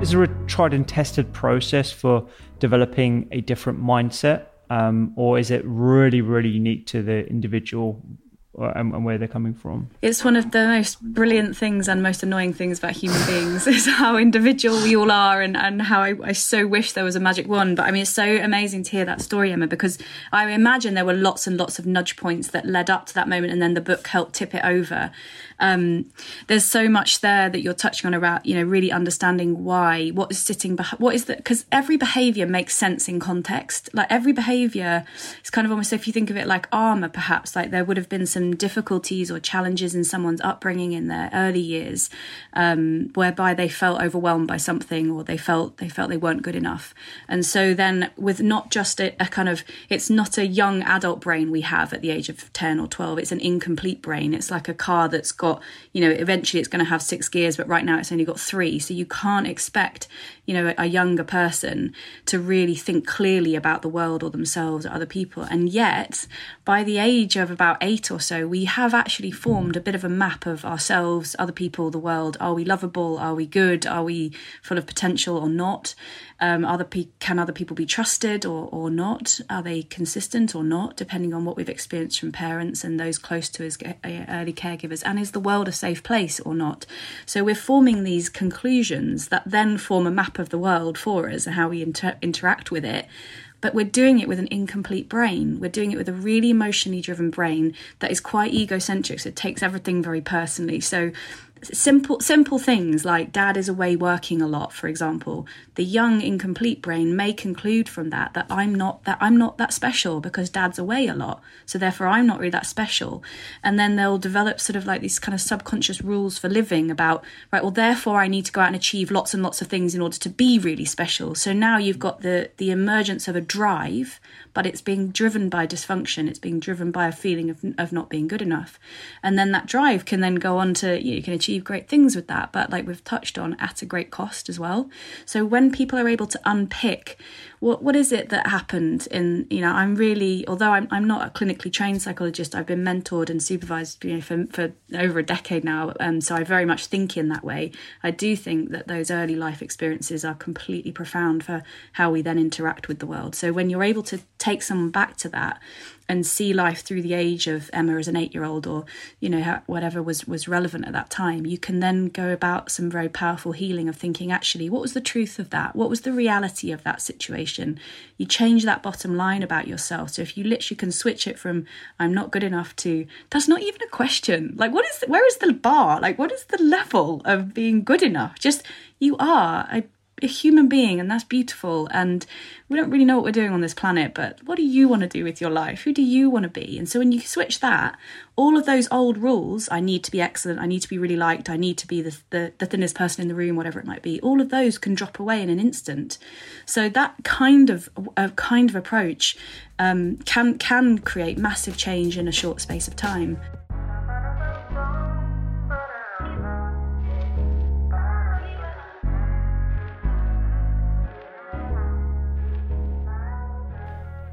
Is there a tried and tested process for developing a different mindset? Um, or is it really, really unique to the individual and, and, where they're coming from. It's one of the most brilliant things and most annoying things about human beings is how individual we all are and, and how I, I, so wish there was a magic wand. But I mean, it's so amazing to hear that story, Emma, because I imagine there were lots and lots of nudge points that led up to that moment and then the book helped tip it over. Um, there's so much there that you're touching on about, you know, really understanding why, what is sitting behind, what is that, because every behavior makes sense in context. Like every behavior is kind of almost, if you think of it like armor, perhaps, like there would have been some difficulties or challenges in someone's upbringing in their early years, um, whereby they felt overwhelmed by something or they felt they felt they weren't good enough. And so then, with not just a, a kind of, it's not a young adult brain we have at the age of ten or twelve. It's an incomplete brain. It's like a car that's got, you know, eventually it's going to have six gears, but right now it's only got three. So you can't expect, you know, a, a younger person to really think clearly about the world or themselves or other people. And yet, by the age of about eight or so, we have actually formed a bit of a map of ourselves, other people, the world. Are we lovable? Are we good? Are we full of potential or not? Um, other pe- can other people be trusted or, or not? Are they consistent or not, depending on what we've experienced from parents and those close to us, uh, early caregivers? And is the world a safe place or not? So we're forming these conclusions that then form a map of the world for us and how we inter- interact with it but we're doing it with an incomplete brain. We're doing it with a really emotionally driven brain that is quite egocentric. So it takes everything very personally. So simple simple things like dad is away working a lot for example. The young incomplete brain may conclude from that that i'm not that i'm not that special because dad's away a lot so therefore i'm not really that special. And then they'll develop sort of like these kind of subconscious rules for living about right well therefore i need to go out and achieve lots and lots of things in order to be really special. So now you've got the the emergence of a drive but it's being driven by dysfunction. It's being driven by a feeling of, of not being good enough. And then that drive can then go on to you, know, you can achieve achieve great things with that, but like we've touched on, at a great cost as well. So when people are able to unpick what what is it that happened in you know i'm really although i'm, I'm not a clinically trained psychologist i've been mentored and supervised you know for, for over a decade now and so i very much think in that way i do think that those early life experiences are completely profound for how we then interact with the world so when you're able to take someone back to that and see life through the age of Emma as an eight-year-old, or you know whatever was was relevant at that time, you can then go about some very powerful healing of thinking. Actually, what was the truth of that? What was the reality of that situation? You change that bottom line about yourself. So if you literally can switch it from "I'm not good enough" to "That's not even a question." Like, what is where is the bar? Like, what is the level of being good enough? Just you are. I a human being and that's beautiful and we don't really know what we're doing on this planet but what do you want to do with your life? Who do you want to be? And so when you switch that all of those old rules i need to be excellent i need to be really liked i need to be the, the, the thinnest person in the room whatever it might be all of those can drop away in an instant. So that kind of a kind of approach um, can can create massive change in a short space of time